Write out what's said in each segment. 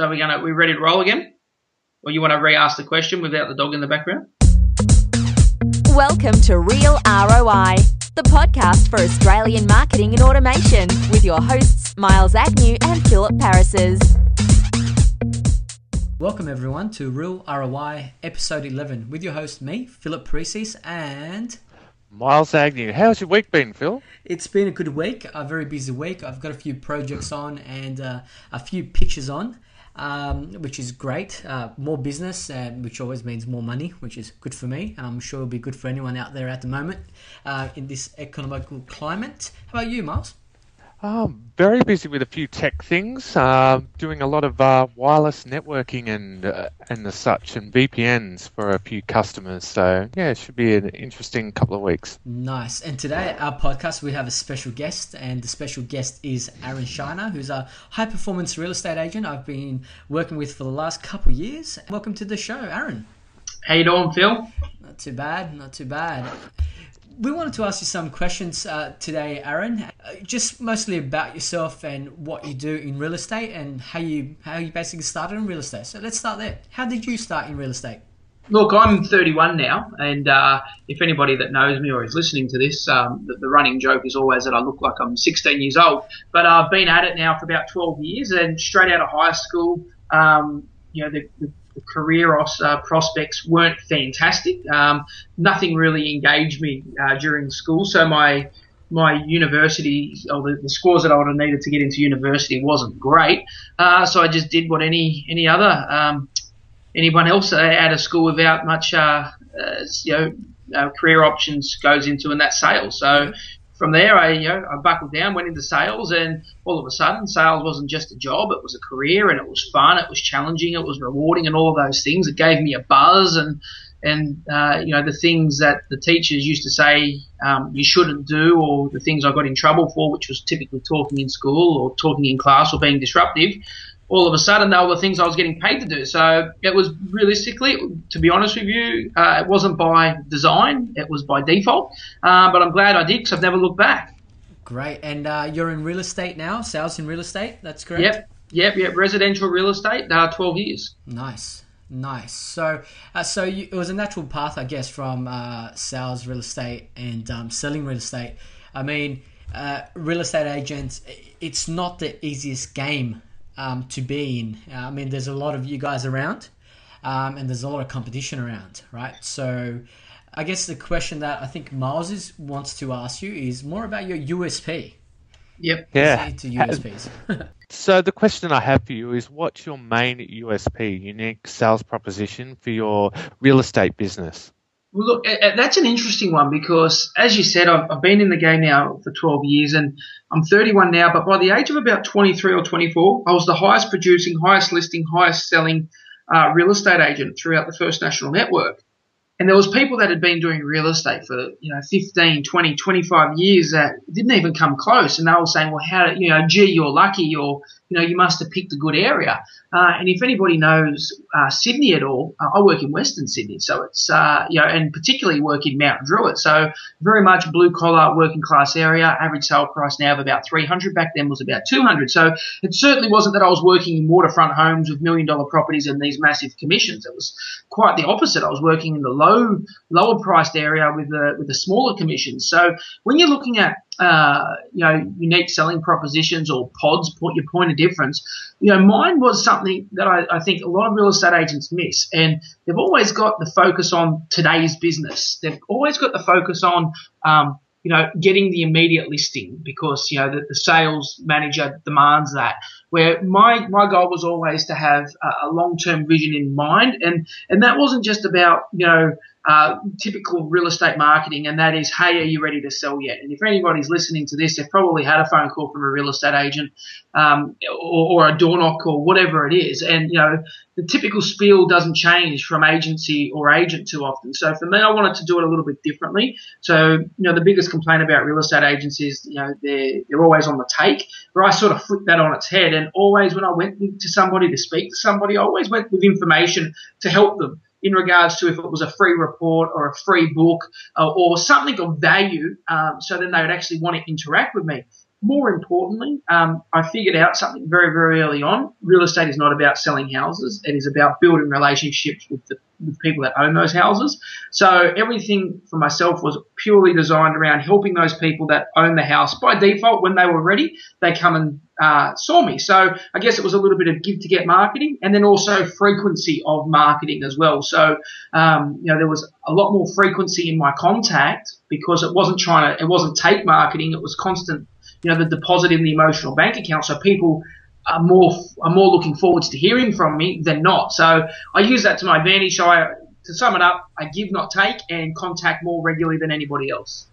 So we're gonna we ready to roll again? Or you want to re-ask the question without the dog in the background? Welcome to Real ROI, the podcast for Australian marketing and automation, with your hosts Miles Agnew and Philip Parises. Welcome everyone to Real ROI episode 11 with your host me, Philip Parises, and Miles Agnew. How's your week been, Phil? It's been a good week, a very busy week. I've got a few projects on and uh, a few pictures on, um, which is great. Uh, more business, uh, which always means more money, which is good for me, and I'm sure it'll be good for anyone out there at the moment uh, in this economical climate. How about you, Miles? Um, very busy with a few tech things, uh, doing a lot of uh, wireless networking and uh, and the such, and VPNs for a few customers. So yeah, it should be an interesting couple of weeks. Nice. And today, our podcast, we have a special guest, and the special guest is Aaron Shiner, who's a high performance real estate agent I've been working with for the last couple of years. Welcome to the show, Aaron. How you doing, Phil? Not too bad, not too bad. We wanted to ask you some questions uh, today, Aaron. Uh, just mostly about yourself and what you do in real estate and how you how you basically started in real estate. So let's start there. How did you start in real estate? Look, I'm 31 now, and uh, if anybody that knows me or is listening to this, um, the, the, running joke is always that I look like I'm 16 years old. But I've been at it now for about 12 years, and straight out of high school, um, you know, the, the the career uh, prospects weren't fantastic. Um, nothing really engaged me uh, during school, so my my university or the, the, scores that I would have needed to get into university wasn't great. Uh, so I just did what any any other um, anyone else out of school without much uh, uh, you know uh, career options goes into, and that's sales. So from there, I you know I buckled down, went into sales, and all of a sudden, sales wasn't just a job; it was a career, and it was fun, it was challenging, it was rewarding, and all of those things. It gave me a buzz, and and uh, you know the things that the teachers used to say um, you shouldn't do, or the things I got in trouble for, which was typically talking in school or talking in class or being disruptive all of a sudden they were the things I was getting paid to do. So it was realistically, to be honest with you, uh, it wasn't by design, it was by default. Uh, but I'm glad I did because I've never looked back. Great. And uh, you're in real estate now, sales in real estate, that's correct? Yep, yep, yep. Residential real estate, uh, 12 years. Nice. Nice. So, uh, so you, it was a natural path, I guess, from uh, sales, real estate, and um, selling real estate. I mean, real estate agents, it's not the easiest game um, to be in. Uh, I mean, there's a lot of you guys around, um, and there's a lot of competition around, right? So, I guess the question that I think Miles wants to ask you is more about your USP. Yep. Yeah. To USPs. so the question I have for you is, what's your main USP, unique sales proposition for your real estate business? Well, look, that's an interesting one because, as you said, I've, I've, been in the game now for 12 years and I'm 31 now, but by the age of about 23 or 24, I was the highest producing, highest listing, highest selling uh, real estate agent throughout the First National Network. And there was people that had been doing real estate for, you know, 15, 20, 25 years that didn't even come close. And they were saying, well, how, you know, gee, you're lucky or, you know, you must have picked a good area. Uh, and if anybody knows uh, Sydney at all, uh, I work in Western Sydney, so it's uh, you know, and particularly work in Mount Druitt, so very much blue collar working class area. Average sale price now of about 300. Back then was about 200. So it certainly wasn't that I was working in waterfront homes with million dollar properties and these massive commissions. It was quite the opposite. I was working in the low, lower priced area with the with the smaller commissions. So when you're looking at uh, you know, unique selling propositions or pods, your point of difference. You know, mine was something that I, I, think a lot of real estate agents miss, and they've always got the focus on today's business. They've always got the focus on, um, you know, getting the immediate listing because you know the, the, sales manager demands that. Where my my goal was always to have a, a long term vision in mind, and and that wasn't just about you know uh, typical real estate marketing, and that is, hey, are you ready to sell yet? And if anybody's listening to this, they've probably had a phone call from a real estate agent um, or, or, a door knock or whatever it is. And, you know, the typical spiel doesn't change from agency or agent too often. So for me, I wanted to do it a little bit differently. So, you know, the biggest complaint about real estate agents is, you know, they're, they're always on the take. But I sort of flipped that on its head. And always when I went to somebody to speak to somebody, I always went with information to help them in regards to if it was a free report or a free book uh, or something of value, um, so then they would actually want to interact with me. more importantly, um, I figured out something very, very early on. Real estate is not about selling houses. It is about building relationships with the with people that own those houses. So everything for myself was purely designed around helping those people that own the house. By default, when they were ready, they come and uh, saw me. So I guess it was a little bit of give to get marketing, and then also frequency of marketing as well. So um, you know there was a lot more frequency in my contact because it wasn't trying to, it wasn't take marketing. It was constant you know, the deposit in the emotional bank account. So people are more are more looking forwards to hearing from me than not. So I use that to my advantage. So I to sum it up, I give not take and contact more regularly than anybody else.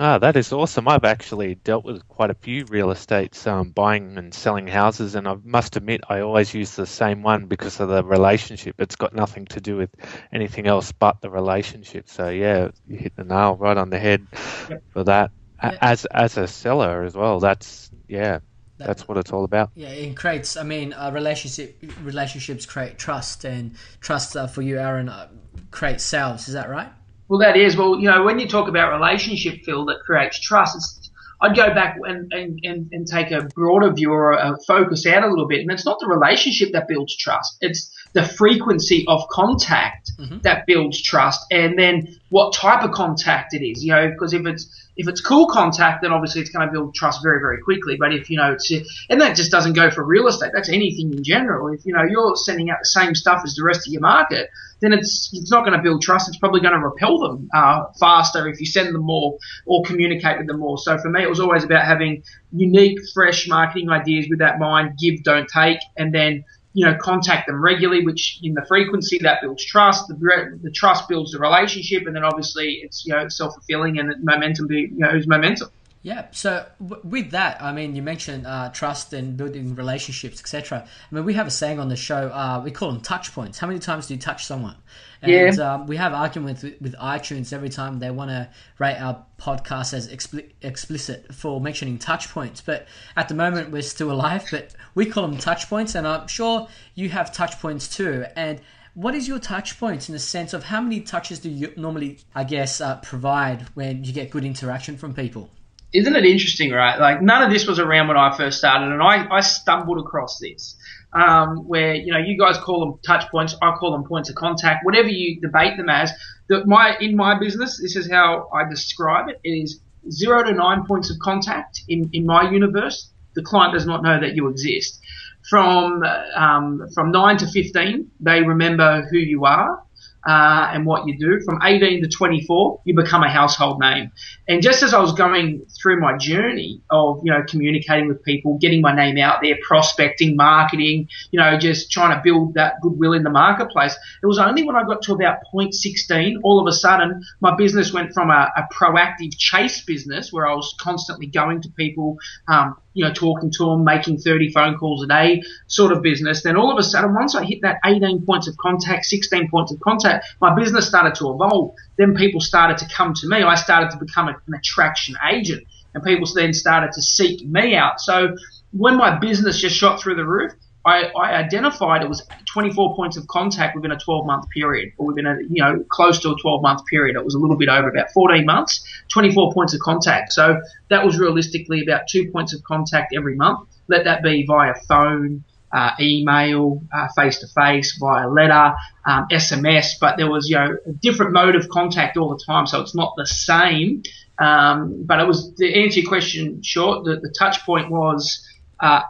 Ah, that is awesome. I've actually dealt with quite a few real estates, um, buying and selling houses, and I must admit I always use the same one because of the relationship. It's got nothing to do with anything else but the relationship. So yeah, you hit the nail right on the head yep. for that yeah. as as a seller as well. That's yeah, that, that's what it's all about. Yeah, it creates. I mean, uh, relationship relationships create trust, and trust uh, for you, Aaron, uh, creates sales. Is that right? Well, that is. Well, you know, when you talk about relationship, Phil, that creates trust. I'd go back and, and, and, and take a broader view or a focus out a little bit. And it's not the relationship that builds trust. It's the frequency of contact mm-hmm. that builds trust. And then what type of contact it is, you know, because if it's, if it's cool contact, then obviously it's going to build trust very, very quickly. But if, you know, it's, and that just doesn't go for real estate. That's anything in general. If, you know, you're sending out the same stuff as the rest of your market, then it's, it's not going to build trust. It's probably going to repel them, uh, faster if you send them more or communicate with them more. So for me, it was always about having unique, fresh marketing ideas with that mind, give, don't take, and then you know, contact them regularly, which in the frequency that builds trust. The, the trust builds the relationship, and then obviously it's you know self fulfilling and momentum. Be, you know, is momentum. Yeah. So w- with that, I mean, you mentioned uh, trust and building relationships, etc. I mean, we have a saying on the show. Uh, we call them touch points. How many times do you touch someone? And yeah. um, we have arguments with, with, iTunes every time they want to rate our podcast as expli- explicit for mentioning touch points. But at the moment, we're still alive, but we call them touch points, and I'm sure you have touch points too. And what is your touch points in the sense of how many touches do you normally, I guess, uh, provide when you get good interaction from people? Isn't it interesting, right? Like none of this was around when I first started, and I, I stumbled across this um, where you know you guys call them touch points, I call them points of contact, whatever you debate them as. That my in my business, this is how I describe it: it is zero to nine points of contact in in my universe. The client does not know that you exist. From um, from nine to fifteen, they remember who you are uh, and what you do. From 18 to 24, you become a household name. And just as I was going through my journey of, you know, communicating with people, getting my name out there, prospecting, marketing, you know, just trying to build that goodwill in the marketplace, it was only when I got to about 0.16, all of a sudden, my business went from a, a proactive chase business where I was constantly going to people, um, you know, talking to them, making 30 phone calls a day sort of business. Then all of a sudden, once I hit that 18 points of contact, 16 points of contact, my business started to evolve. Then people started to come to me. I started to become an attraction agent and people then started to seek me out. So when my business just shot through the roof, I, I, identified it was 24 points of contact within a 12 month period, or within a, you know, close to a 12 month period. It was a little bit over about 14 months, 24 points of contact. So that was realistically about two points of contact every month. Let that be via phone, uh, email, face to face, via letter, um, SMS, but there was, you know, a different mode of contact all the time. So it's not the same. Um, but it was, to answer your question short, the, the touch point was, uh,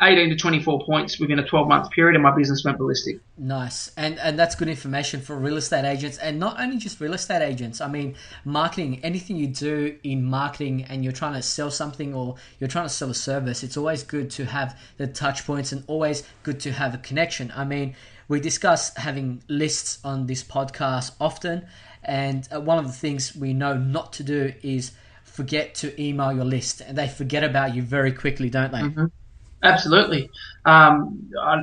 18 to 24 points within a 12 month period and my business went ballistic. Nice. And and that's good information for real estate agents and not only just real estate agents. I mean, marketing, anything you do in marketing and you're trying to sell something or you're trying to sell a service, it's always good to have the touch points and always good to have a connection. I mean, we discuss having lists on this podcast often and uh, one of the things we know not to do is forget to email your list and they forget about you very quickly, don't they? Mm-hmm. Absolutely. Um, I,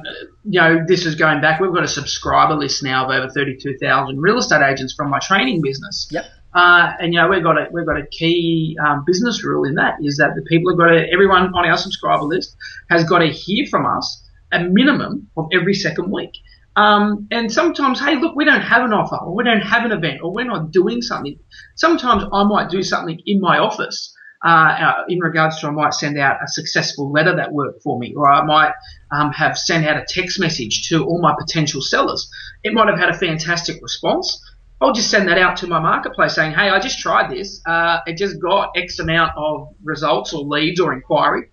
you know, this is going back. We've got a subscriber list now of over 32,000 real estate agents from my training business. Yep. Uh, and you know, we've got a, we've got a key um, business rule in that is that the people have got to, everyone on our subscriber list has got to hear from us a minimum of every second week. Um, and sometimes, hey, look, we don't have an offer or we don't have an event or we're not doing something. Sometimes I might do something in my office uh, uh, in regards to I might send out a successful letter that worked for me, or I might um, have sent out a text message to all my potential sellers. It might have had a fantastic response. I'll just send that out to my marketplace saying, hey, I just tried this. Uh, it just got X amount of results or leads or inquiry.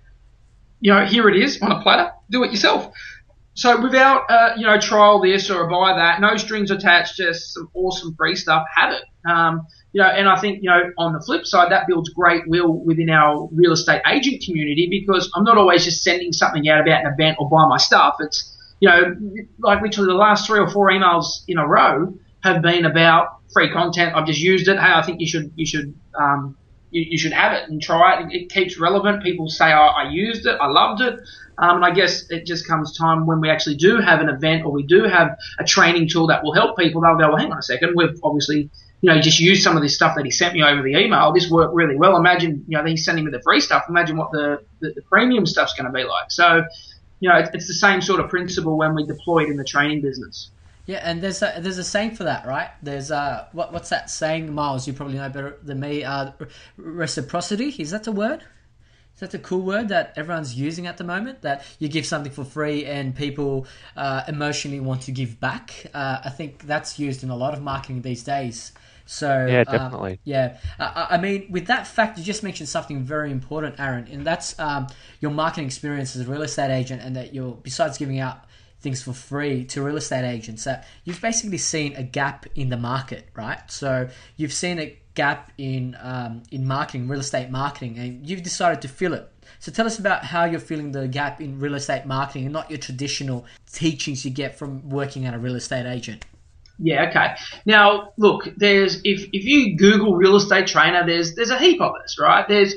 You know, here it is on a platter. Do it yourself. So without, uh, you know, trial this or buy that, no strings attached, just some awesome free stuff, have it. Um, you know, and I think, you know, on the flip side, that builds great will within our real estate agent community because I'm not always just sending something out about an event or buy my stuff. It's, you know, like took the last three or four emails in a row have been about free content. I've just used it. Hey, I think you should, you should, um, you, you should have it and try it. It keeps relevant. People say, oh, I used it. I loved it. Um, and I guess it just comes time when we actually do have an event or we do have a training tool that will help people. They'll go, well, hang on a second. We've obviously, you know, just used some of this stuff that he sent me over the email. This worked really well. Imagine, you know, he's sending me the free stuff. Imagine what the, the, the premium stuff's going to be like. So, you know, it's, the same sort of principle when we deploy it in the training business. Yeah, and there's a there's a saying for that, right? There's uh what what's that saying, Miles? You probably know better than me. Uh, reciprocity is that the word? Is that a cool word that everyone's using at the moment? That you give something for free and people uh, emotionally want to give back. Uh, I think that's used in a lot of marketing these days. So yeah, definitely. Um, yeah, I, I, mean, with that fact, you just mentioned something very important, Aaron, and that's um, your marketing experience as a real estate agent, and that you're besides giving out things for free to real estate agents, that you've basically seen a gap in the market, right? So you've seen a gap in um, in marketing, real estate marketing, and you've decided to fill it. So tell us about how you're filling the gap in real estate marketing and not your traditional teachings you get from working at a real estate agent. Yeah, okay. Now, look, there's if if you Google real estate trainer, there's there's a heap of us, right? There's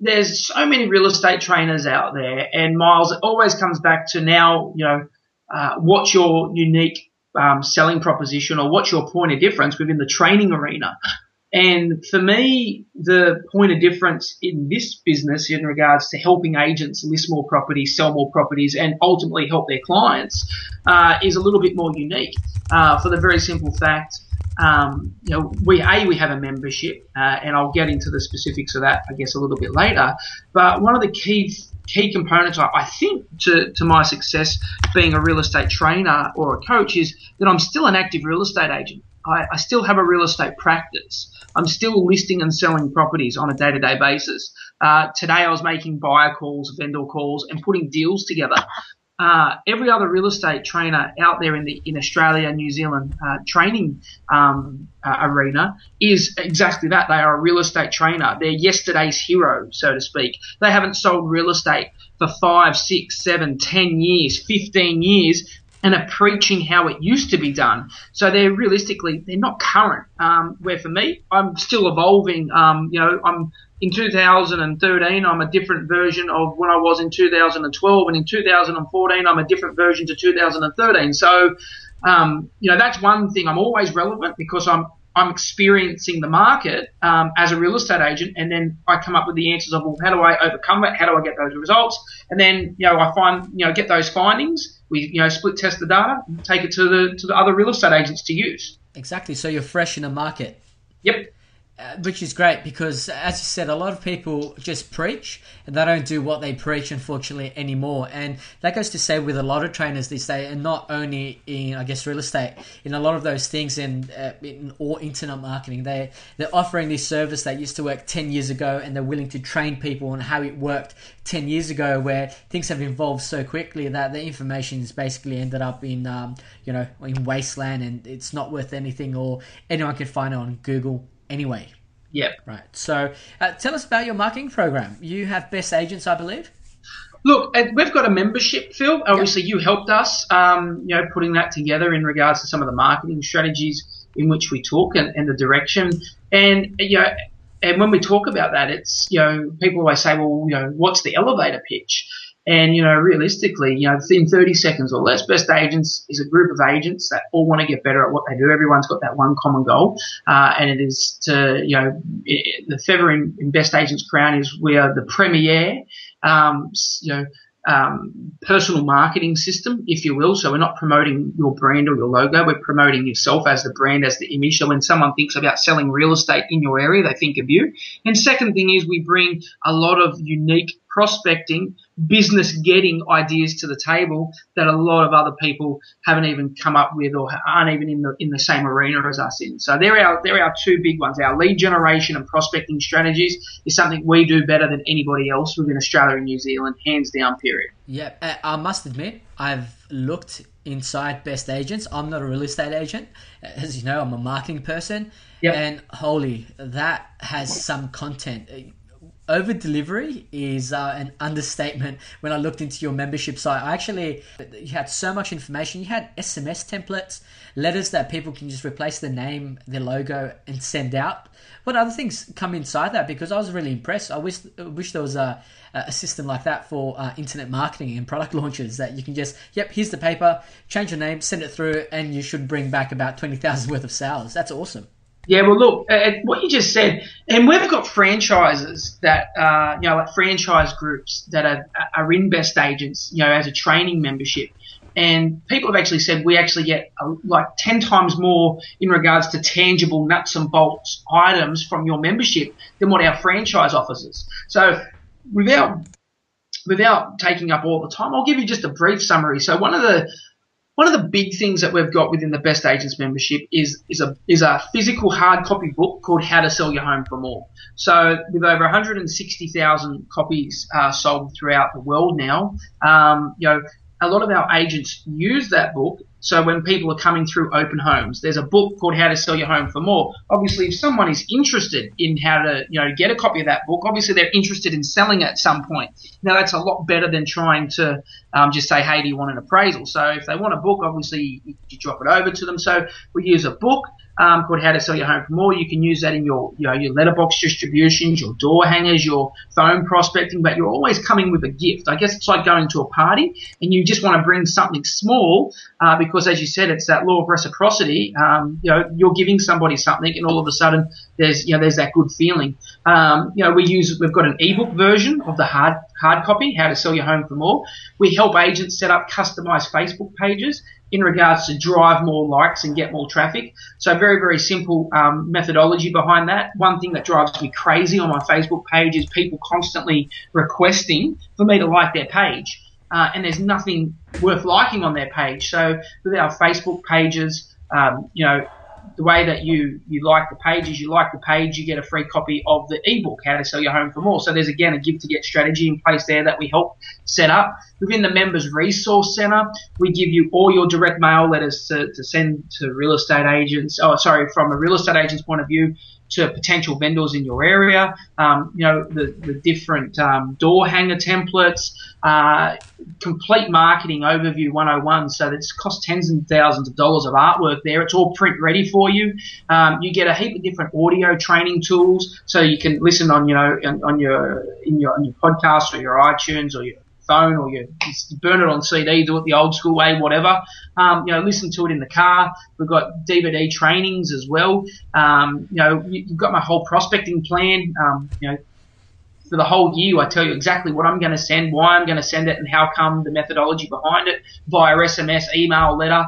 there's so many real estate trainers out there, and Miles, it always comes back to now, you know, uh, what's your unique um, selling proposition or what's your point of difference within the training arena? And for me, the point of difference in this business in regards to helping agents list more properties, sell more properties, and ultimately help their clients uh, is a little bit more unique. Uh, for the very simple fact, um, you know, we a we have a membership, uh, and I'll get into the specifics of that, I guess, a little bit later. But one of the key key components, I, I think, to, to my success being a real estate trainer or a coach is that I'm still an active real estate agent. I, I still have a real estate practice. I'm still listing and selling properties on a day to day basis. Uh, today I was making buyer calls, vendor calls, and putting deals together. Uh, every other real estate trainer out there in the in Australia, New Zealand uh, training um, uh, arena is exactly that. They are a real estate trainer. They're yesterday's hero, so to speak. They haven't sold real estate for five, six, seven, ten years, fifteen years and are preaching how it used to be done. So they're realistically they're not current. Um, where for me, I'm still evolving. Um, you know, I'm in 2013, I'm a different version of when I was in 2012, and in 2014, I'm a different version to 2013. So, um, you know, that's one thing. I'm always relevant because I'm I'm experiencing the market um, as a real estate agent, and then I come up with the answers of, well, how do I overcome it? How do I get those results? And then, you know, I find, you know, get those findings. We, you know, split test the data, take it to the to the other real estate agents to use. Exactly. So you're fresh in the market. Yep. Uh, which is great because, as you said, a lot of people just preach and they don't do what they preach, unfortunately, anymore. And that goes to say with a lot of trainers these days, and not only in, I guess, real estate, in a lot of those things in, uh, in or internet marketing, they they're offering this service that used to work ten years ago, and they're willing to train people on how it worked ten years ago, where things have evolved so quickly that the information is basically ended up in, um, you know, in wasteland, and it's not worth anything, or anyone can find it on Google anyway. Yep. Right. So uh, tell us about your marketing program. You have best agents, I believe. Look, we've got a membership, Phil. Obviously, yep. you helped us, um, you know, putting that together in regards to some of the marketing strategies in which we talk and, and the direction. And you know, and when we talk about that, it's you know, people always say, well, you know, what's the elevator pitch? And, you know, realistically, you know, in 30 seconds or less, Best Agents is a group of agents that all want to get better at what they do. Everyone's got that one common goal. Uh, and it is to, you know, it, the feather in, in, Best Agents crown is we are the premier, um, you know, um, personal marketing system, if you will. So we're not promoting your brand or your logo. We're promoting yourself as the brand, as the image. So when someone thinks about selling real estate in your area, they think of you. And second thing is we bring a lot of unique prospecting, business getting ideas to the table that a lot of other people haven't even come up with or aren't even in the in the same arena as us in. So they're our they're our two big ones. Our lead generation and prospecting strategies is something we do better than anybody else within Australia and New Zealand, hands down. Period. Yeah, uh, I must admit, I've looked inside Best Agents. I'm not a real estate agent, as you know. I'm a marketing person, Yep. and holy, that has some content over delivery is uh, an understatement when I looked into your membership site. I actually, you had so much information. You had SMS templates, letters that people can just replace the name, their logo, and send out. What other things come inside that? Because I was really impressed. I wish, wish there was a, a system like that for uh, internet marketing and product launches that you can just, yep, here's the paper, change your name, send it through, and you should bring back about 20,000 worth of sales. That's awesome. Yeah, well, look, uh, what you just said, and we've got franchises that, uh, you know, like franchise groups that are, are in Best Agents, you know, as a training membership. And people have actually said we actually get uh, like 10 times more in regards to tangible nuts and bolts items from your membership than what our franchise offers. So without, without taking up all the time, I'll give you just a brief summary. So one of the, one of the big things that we've got within the Best Agents membership is is a is a physical hard copy book called How to Sell Your Home for More. So with over 160,000 copies uh, sold throughout the world now, um, you know, a lot of our agents use that book. So when people are coming through open homes, there's a book called How to Sell Your Home for More. Obviously, if someone is interested in how to, you know, get a copy of that book, obviously they're interested in selling at some point. Now that's a lot better than trying to um, just say, hey, do you want an appraisal? So if they want a book, obviously you, you drop it over to them. So we use a book um, called How to Sell Your Home for More. You can use that in your, you know, your letterbox distributions, your door hangers, your phone prospecting, but you're always coming with a gift. I guess it's like going to a party and you just want to bring something small uh, because, as you said, it's that law of reciprocity. Um, you know, you're giving somebody something, and all of a sudden there's you know there's that good feeling. Um, you know, we use we've got an ebook version of the hard hard copy, How to Sell Your Home for More. We help agents set up customized Facebook pages in regards to drive more likes and get more traffic. So very, very simple um, methodology behind that. One thing that drives me crazy on my Facebook page is people constantly requesting for me to like their page. Uh, and there's nothing worth liking on their page. So with our Facebook pages, um, you know, the way that you, you like the page is you like the page, you get a free copy of the ebook, How to Sell Your Home for More. So there's again a give to get strategy in place there that we help set up. Within the members resource center, we give you all your direct mail letters to, to send to real estate agents. Oh, sorry, from a real estate agent's point of view, to potential vendors in your area, um, you know, the, the different um, door hanger templates, uh, complete marketing overview 101. So it's cost tens and thousands of dollars of artwork there. It's all print ready for you. Um, you get a heap of different audio training tools, so you can listen on, you know, on, on your in your on your podcast or your iTunes or your phone or you, you burn it on CD, do it the old school way, whatever. Um, you know, listen to it in the car. We've got DVD trainings as well. Um, you know, you, you've got my whole prospecting plan. Um, you know, for the whole year, I tell you exactly what I'm going to send, why I'm going to send it, and how come the methodology behind it via SMS, email, letter.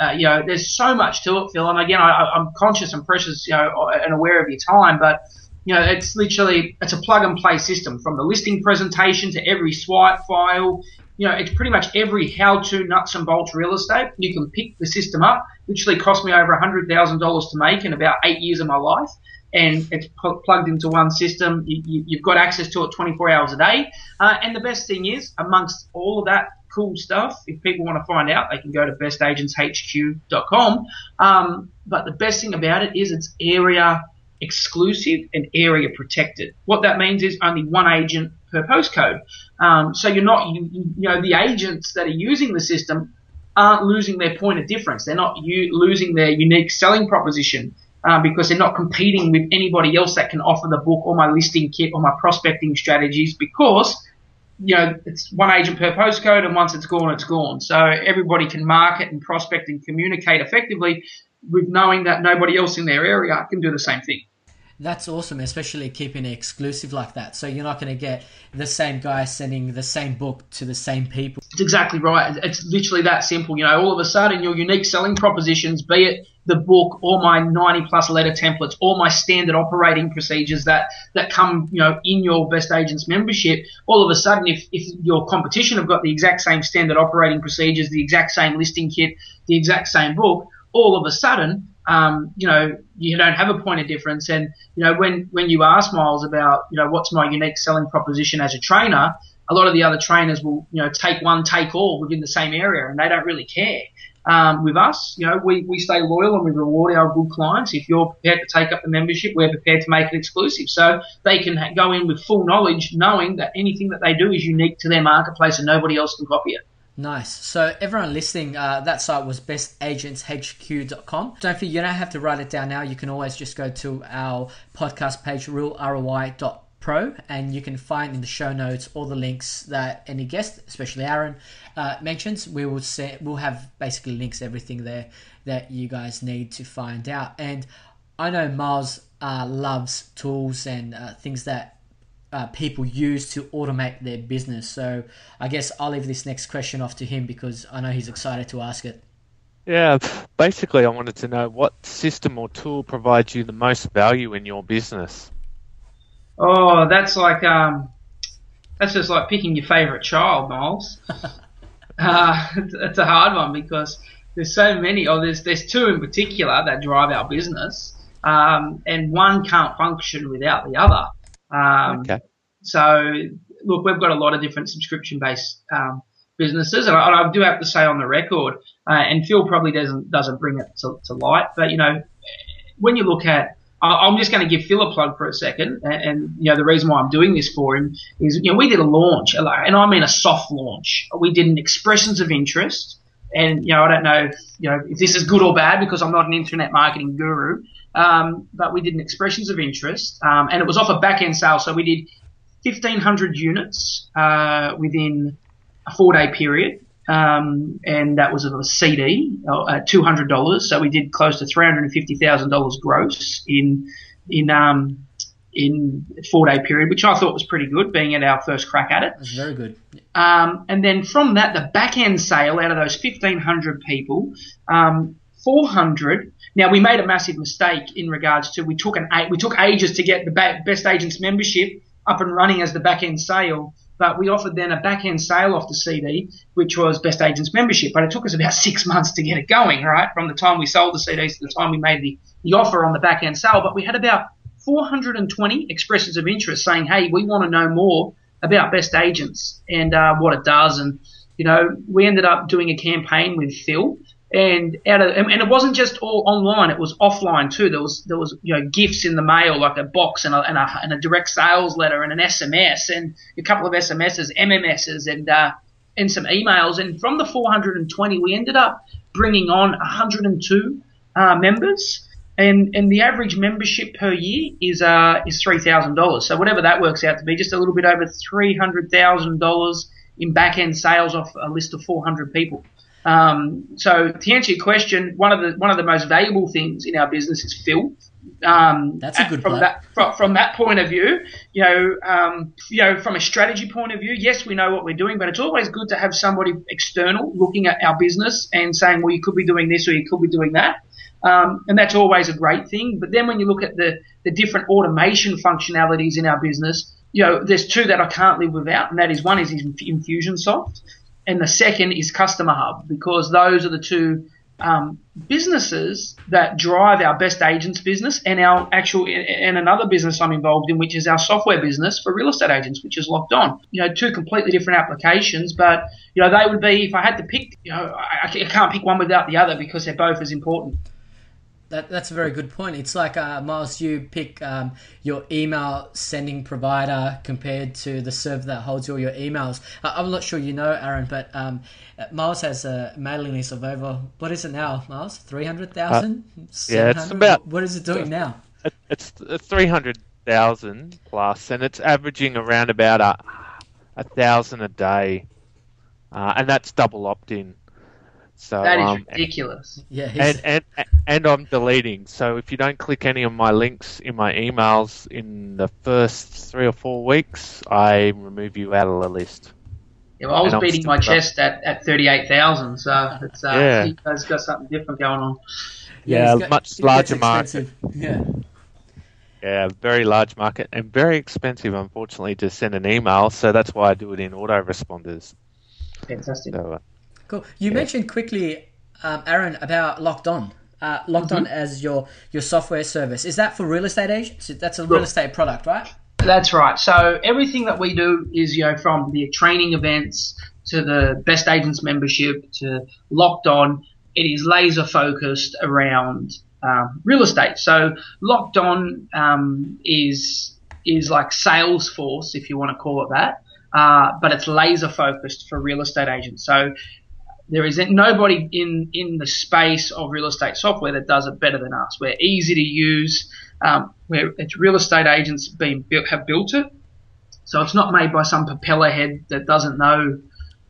Uh, you know, there's so much to it, Phil. And again, I, I'm conscious and precious, you know, and aware of your time, but you know, it's literally it's a plug and play system from the listing presentation to every swipe file. You know, it's pretty much every how-to nuts and bolts real estate. You can pick the system up. Literally cost me over hundred thousand dollars to make in about eight years of my life, and it's pl- plugged into one system. You, have got access to it 24 hours a day. Uh, and the best thing is, amongst all of that cool stuff, if people want to find out, they can go to bestagentshq.com. Um, but the best thing about it is it's area exclusive and area protected. What that means is only one agent per postcode. Um, so you're not, you, you, know, the agents that are using the system aren't losing their point of difference. They're not u- losing their unique selling proposition. Uh, because they're not competing with anybody else that can offer the book or my listing kit or my prospecting strategies because you know, it's one agent per postcode, and once it's gone, it's gone. So everybody can market and prospect and communicate effectively with knowing that nobody else in their area can do the same thing. That's awesome, especially keeping it exclusive like that. So you're not going to get the same guy sending the same book to the same people. It's exactly right. It's literally that simple. You know, all of a sudden your unique selling propositions, be it the book or my 90 plus letter templates or my standard operating procedures that, that come, you know, in your best agents membership, all of a sudden if, if your competition have got the exact same standard operating procedures, the exact same listing kit, the exact same book, all of a sudden um, you know, you don't have a point of difference. And, you know, when, when you ask Miles about, you know, what's my unique selling proposition as a trainer, a lot of the other trainers will, you know, take one, take all within the same area and they don't really care. Um, with us, you know, we, we stay loyal and we reward our good clients. If you're prepared to take up the membership, we're prepared to make it exclusive. So they can go in with full knowledge, knowing that anything that they do is unique to their marketplace and nobody else can copy it. Nice. So everyone listening, uh, that site was bestagentshq.com. Don't forget, you don't have to write it down now. You can always just go to our podcast page, realroi.pro, and you can find in the show notes all the links that any guest, especially Aaron, uh, mentions. We will say we'll have basically links everything there that you guys need to find out. And I know Miles uh, loves tools and uh, things that uh, people use to automate their business. So I guess I'll leave this next question off to him because I know he's excited to ask it. Yeah, basically, I wanted to know what system or tool provides you the most value in your business. Oh, that's like um, that's just like picking your favorite child, Miles. uh, it's a hard one because there's so many. Oh, there's there's two in particular that drive our business, um, and one can't function without the other. Um, okay. So look, we've got a lot of different subscription-based um, businesses, and I, I, do have to say on the record, uh, and Phil probably doesn't doesn't bring it to, to, light, but you know, when you look at I'm just going to give Phil a plug for a second, and, and, you know the reason why I'm doing this for him is you know we did a launch, and I mean a soft launch. We did an expressions of interest, and you know I don't know if, you know if this is good or bad because I'm not an internet marketing guru, um, but we did an expressions of interest, um, and it was off a back end sale. So we did 1,500 units uh, within a four day period, um, and that was a CD uh, at $200. So we did close to $350,000 gross in in um, in four day period, which I thought was pretty good, being at our first crack at it. That's very good. Um, and then from that, the back end sale out of those 1,500 people, um, 400 now we made a massive mistake in regards to we took an we took ages to get the best agents membership up and running as the back end sale, but we offered then a back end sale off the CD, which was best agents membership. But it took us about six months to get it going, right? From the time we sold the CDs to the time we made the, the offer on the back end sale. But we had about 420 expressions of interest saying, hey, we want to know more about best agents and uh, what it does. And, you know, we ended up doing a campaign with Phil and out of and it wasn't just all online; it was offline too. There was there was you know gifts in the mail, like a box and a and a, and a direct sales letter and an SMS and a couple of SMSs, MMSs, and uh, and some emails. And from the 420, we ended up bringing on 102 uh, members. And, and the average membership per year is uh is three thousand dollars. So whatever that works out to be, just a little bit over three hundred thousand dollars in back end sales off a list of 400 people. Um, so to answer your question, one of the one of the most valuable things in our business is Phil. Um, That's a good from that from, from, that point of view. You know, um, you know, from a strategy point of view, yes, we know what we're doing, but it's always good to have somebody external looking at our business and saying, well, you could be doing this or you could be doing that. Um, and that's always a great thing. But then when you look at the, the different automation functionalities in our business, you know, there's two that I can't live without, and that is one is Infusionsoft and the second is CustomerHub because those are the two um, businesses that drive our best agents business and our actual and another business I'm involved in, which is our software business for real estate agents, which is locked on. You know, two completely different applications, but you know they would be if I had to pick. You know, I, I can't pick one without the other because they're both as important. That, that's a very good point. It's like uh, Miles, you pick um, your email sending provider compared to the server that holds all your emails. Uh, I'm not sure you know, Aaron, but um, Miles has a mailing list of over what is it now, Miles? Three hundred thousand? Uh, yeah, it's about. What is it doing now? It's three hundred thousand plus, and it's averaging around about a a thousand a day, uh, and that's double opt in. So That is um, ridiculous. Yeah, and, and and I'm deleting. So if you don't click any of my links in my emails in the first three or four weeks, I remove you out of the list. Yeah, well, I was And beating my still- chest at, at 38,000, so it's, uh, Yeah. you guys got something different going on. Yeah, he's got- much larger market. Yeah. Yeah, very large market and very expensive, unfortunately, to send an email. So that's why I do it in autoresponders. Fantastic. So uh, Cool. You Yeah. mentioned quickly, um, Aaron, about Locked On. Uh, Locked On Mm-hmm. as your your software service. Is that for real estate agents? That's a real estate product, right? That's right. So everything that we do is, you know, from the training events to the best agents membership to locked on, it is laser focused around um, real estate. So locked on um, is is like Salesforce, if you want to call it that, uh, but it's laser focused for real estate agents. So there is nobody in, in the space of real estate software that does it better than us. We're easy to use. Um, where it's real estate agents being built, have built it. So it's not made by some propeller head that doesn't know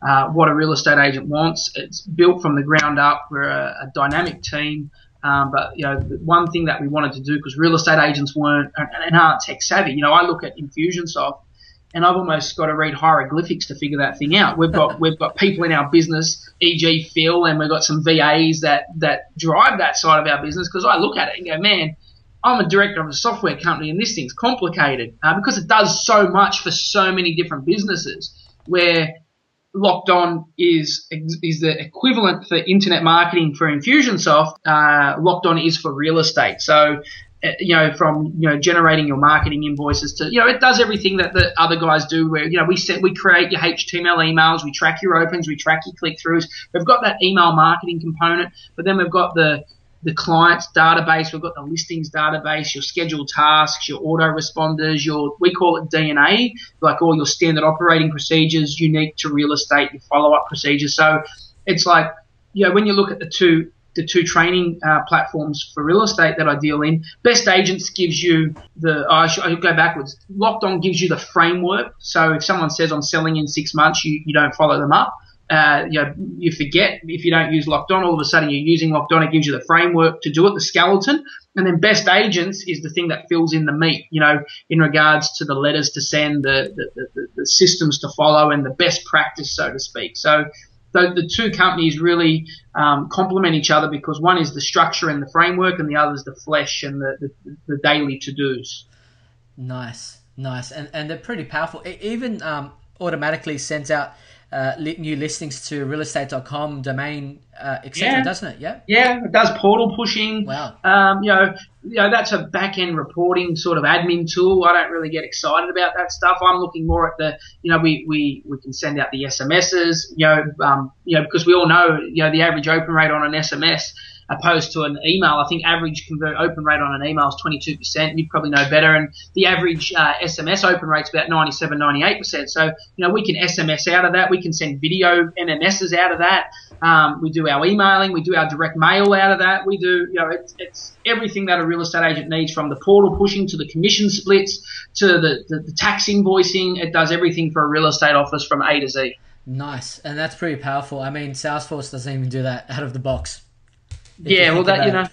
uh, what a real estate agent wants. It's built from the ground up. We're a, a dynamic team. Um, but you know, one thing that we wanted to do because real estate agents weren't and aren't tech savvy. You know, I look at Infusionsoft and I've almost got to read hieroglyphics to figure that thing out. We've got we've got people in our business, e.g. Phil, and we've got some VAs that that drive that side of our business because I look at it and go, man, I'm a director of a software company and this thing's complicated uh, because it does so much for so many different businesses. Where Locked On is is the equivalent for internet marketing for Infusionsoft. Uh, Locked On is for real estate. So, Uh, you know, from you know generating your marketing invoices to you know it does everything that the other guys do. Where you know we set we create your HTML emails, we track your opens, we track your click throughs. We've got that email marketing component, but then we've got the the client's database, we've got the listings database, your scheduled tasks, your autoresponders, your we call it DNA, like all your standard operating procedures unique to real estate, your follow-up procedures. So it's like, you know, when you look at the two the two training uh, platforms for real estate that I deal in, Best Agents gives you the I should go backwards. Locked On gives you the framework. So if someone says I'm selling in six months, you, you don't follow them up uh, you know, you forget if you don't use Locked On. All of a sudden, you're using Locked On. It gives you the framework to do it, the skeleton, and then Best Agents is the thing that fills in the meat. You know, in regards to the letters to send, the the, the, the systems to follow, and the best practice, so to speak. So. The, the two companies really um, complement each other because one is the structure and the framework, and the other is the flesh and the, the, the daily to dos. Nice, nice, and and they're pretty powerful. It even um, automatically sends out uh, new listings to realestate.com domain, uh, etc. Yeah. Doesn't it? Yeah. Yeah, it does portal pushing. Wow. Um, you know, you know that's a back end reporting sort of admin tool. I don't really get excited about that stuff. I'm looking more at the, you know, we, we, we can send out the SMSs. You know, um, you know, because we all know, you know, the average open rate on an SMS opposed to an email. I think average convert open rate on an email is 22%. You'd probably know better. And the average uh, SMS open rate's about 97, 98%. So, you know, we can SMS out of that. We can send video MMSs out of that. Um, we do our emailing. We do our direct mail out of that. We do, you know, it's, it's everything that a real estate agent needs from the portal pushing to the commission splits to the, the, the tax invoicing. It does everything for a real estate office from A to Z. Nice, and that's pretty powerful. I mean, Salesforce doesn't even do that out of the box. Yeah, well, that you know,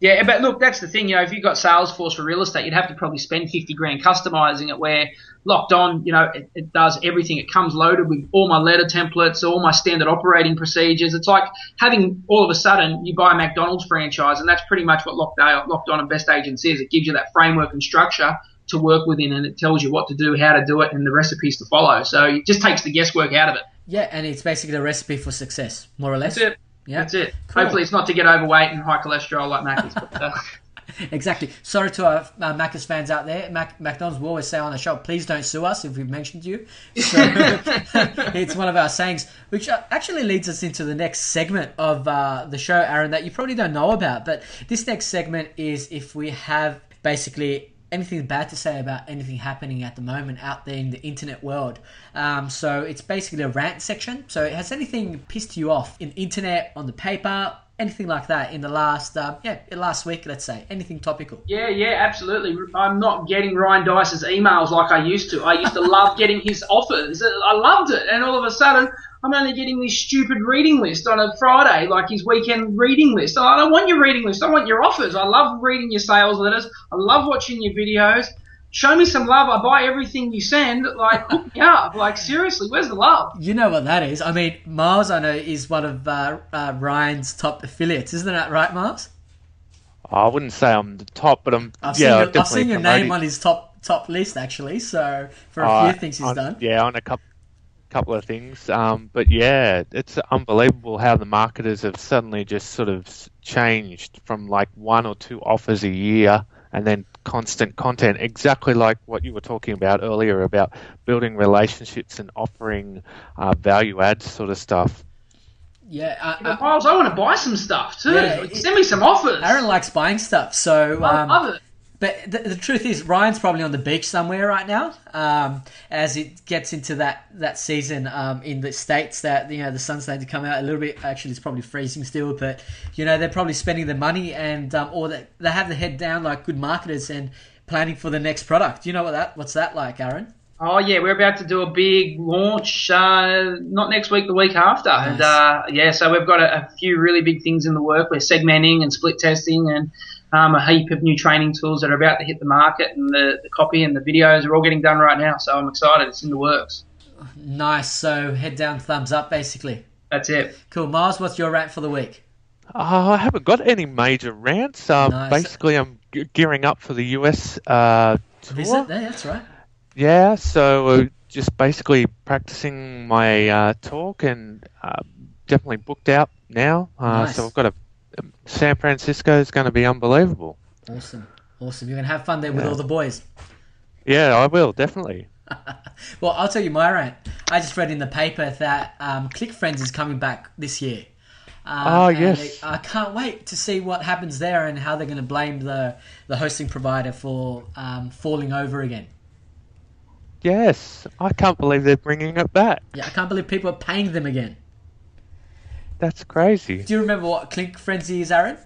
yeah, but look, that's the thing. You know, if you've got Salesforce for real estate, you'd have to probably spend fifty grand customizing it. Where locked on, you know, it, it does everything. It comes loaded with all my letter templates, all my standard operating procedures. It's like having all of a sudden you buy a McDonald's franchise, and that's pretty much what locked, locked on and best agents is. It gives you that framework and structure to work within, and it tells you what to do, how to do it, and the recipes to follow. So it just takes the guesswork out of it. yeah, and it's basically the recipe for success, more or less. That's it. Yeah, That's it. Cool. Hopefully, it's not to get overweight and high cholesterol like Macca's. But, uh, Exactly. Sorry to our uh, Macca's fans out there. Mac- McDonald's will always say on the show, please don't sue us if we've mentioned you. So it's one of our sayings, which uh, actually leads us into the next segment of uh, the show, Aaron, that you probably don't know about. But this next segment is if we have basically anything bad to say about anything happening at the moment out there in the internet world. Um, so it's basically a rant section. So has anything pissed you off in internet, on the paper, anything like that in the last um, yeah last week, let's say, anything topical. Yeah, yeah, absolutely. I'm not getting Ryan Deiss's emails like I used to. I used to love getting his offers. I loved it, and all of a sudden. I'm only getting this stupid reading list on a Friday, like his weekend reading list. I don't want your reading list. I want your offers. I love reading your sales letters. I love watching your videos show me some love. I buy everything you send. Like, hook me up. Like, seriously, where's the love? You know what that is. I mean, Miles, I know, is one of uh, uh, Ryan's top affiliates. Isn't that right, Miles? I wouldn't say I'm the top, but I'm. I've yeah, seen your, I've seen your name on his top top list actually. So for a uh, few things he's on, done. Yeah, on a couple couple of things. Um, but yeah, it's unbelievable how the marketers have suddenly just sort of changed from like one or two offers a year and then constant content, exactly like what you were talking about earlier about building relationships and offering uh, value add sort of stuff. Yeah, uh, uh, Miles, I want to buy some stuff too. Yeah, Send me some offers. Aaron likes buying stuff, so I um, love it. But the, the, truth is, Ryan's probably on the beach somewhere right now, um, as it gets into that that season um, in the states that you know the sun's starting to come out a little bit. Actually, it's probably freezing still, but you know they're probably spending the money and um, or they, they have the head down like good marketers and planning for the next product. You know what that what's that like, Aaron? Oh yeah, we're about to do a big launch, uh, not next week, the week after, nice. and uh, yeah, so we've got a, a few really big things in the work. We're segmenting and split testing and um, a heap of new training tools that are about to hit the market, and the, the copy and the videos are all getting done right now. So I'm excited. It's in the works. Nice. So head down, thumbs up, basically. That's it. Cool. Mars, what's your rant for the week? Uh, I haven't got any major rants. Um, nice. Basically, I'm gearing up for the US uh, tour. Visit there, that's right. Yeah, so uh, just basically practicing my uh, talk and uh, definitely booked out now. Uh, nice. So I've got a San Francisco is going to be unbelievable. Awesome, awesome. You're going to have fun there with all the boys. Yeah, I will definitely. well, I'll tell you my rant. I just read in the paper that um, Click Frenzy is coming back this year. Um, oh yes! I can't wait to see what happens there and how they're going to blame the the hosting provider for um, falling over again. Yes, I can't believe they're bringing it back. Yeah, I can't believe people are paying them again. That's crazy. Do you remember what Click Frenzy is, Aaron?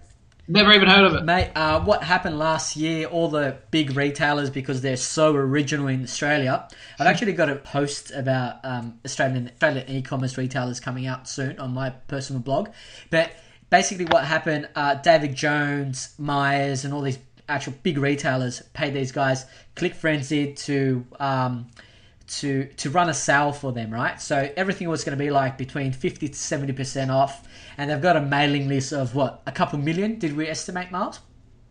Never even heard of it. Mate, uh, what happened last year, all the big retailers, because they're so original in Australia, I've actually got a post about um, Australian, Australian e-commerce retailers coming out soon on my personal blog. But basically what happened, uh, David Jones, Myers, and all these actual big retailers paid these guys Click Frenzy to... Um, to to run a sale for them, right? So everything was going to be like between 50 to 70% off and they've got a mailing list of what, a couple million, did we estimate, Miles?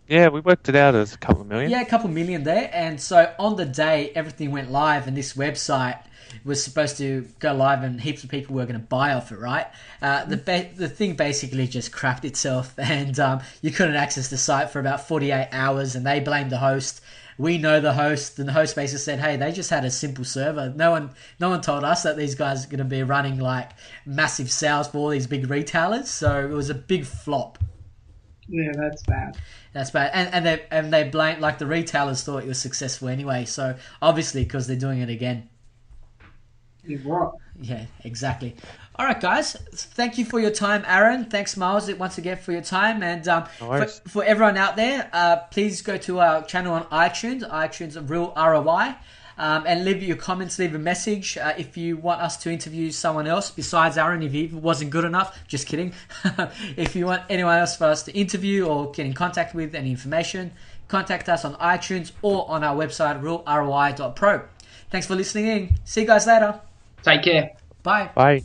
Yeah, we worked it out as a couple of million. Yeah, a couple million there. And so on the day everything went live and this website was supposed to go live and heaps of people were going to buy off it, right? Uh, the ba- the thing basically just crapped itself and um, you couldn't access the site for about 48 hours and they blamed the host we know the host, and the host basically said, "Hey, they just had a simple server. No one, no one told us that these guys are going to be running like massive sales for all these big retailers. So it was a big flop." Yeah, that's bad. That's bad, and and they and they blame like the retailers thought it was successful anyway. So obviously, because they're doing it again. Yeah, Yeah, exactly. All right, guys. Thank you for your time, Aaron. Thanks, Miles, once again for your time. And um, for, for, everyone out there, uh, please go to our channel on iTunes, iTunes Real ROI, um, and leave your comments, leave a message. Uh, if you want us to interview someone else besides Aaron, if he wasn't good enough, just kidding. if you want anyone else for us to interview or get in contact with any information, contact us on iTunes or on our website, realroi.pro. Thanks for listening in. See you guys later. Take care. Bye. Bye.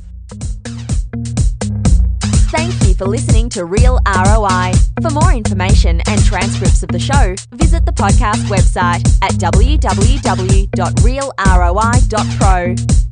Thank you for listening to Real ROI. For more information and transcripts of the show, visit the podcast website at www.realroi.pro.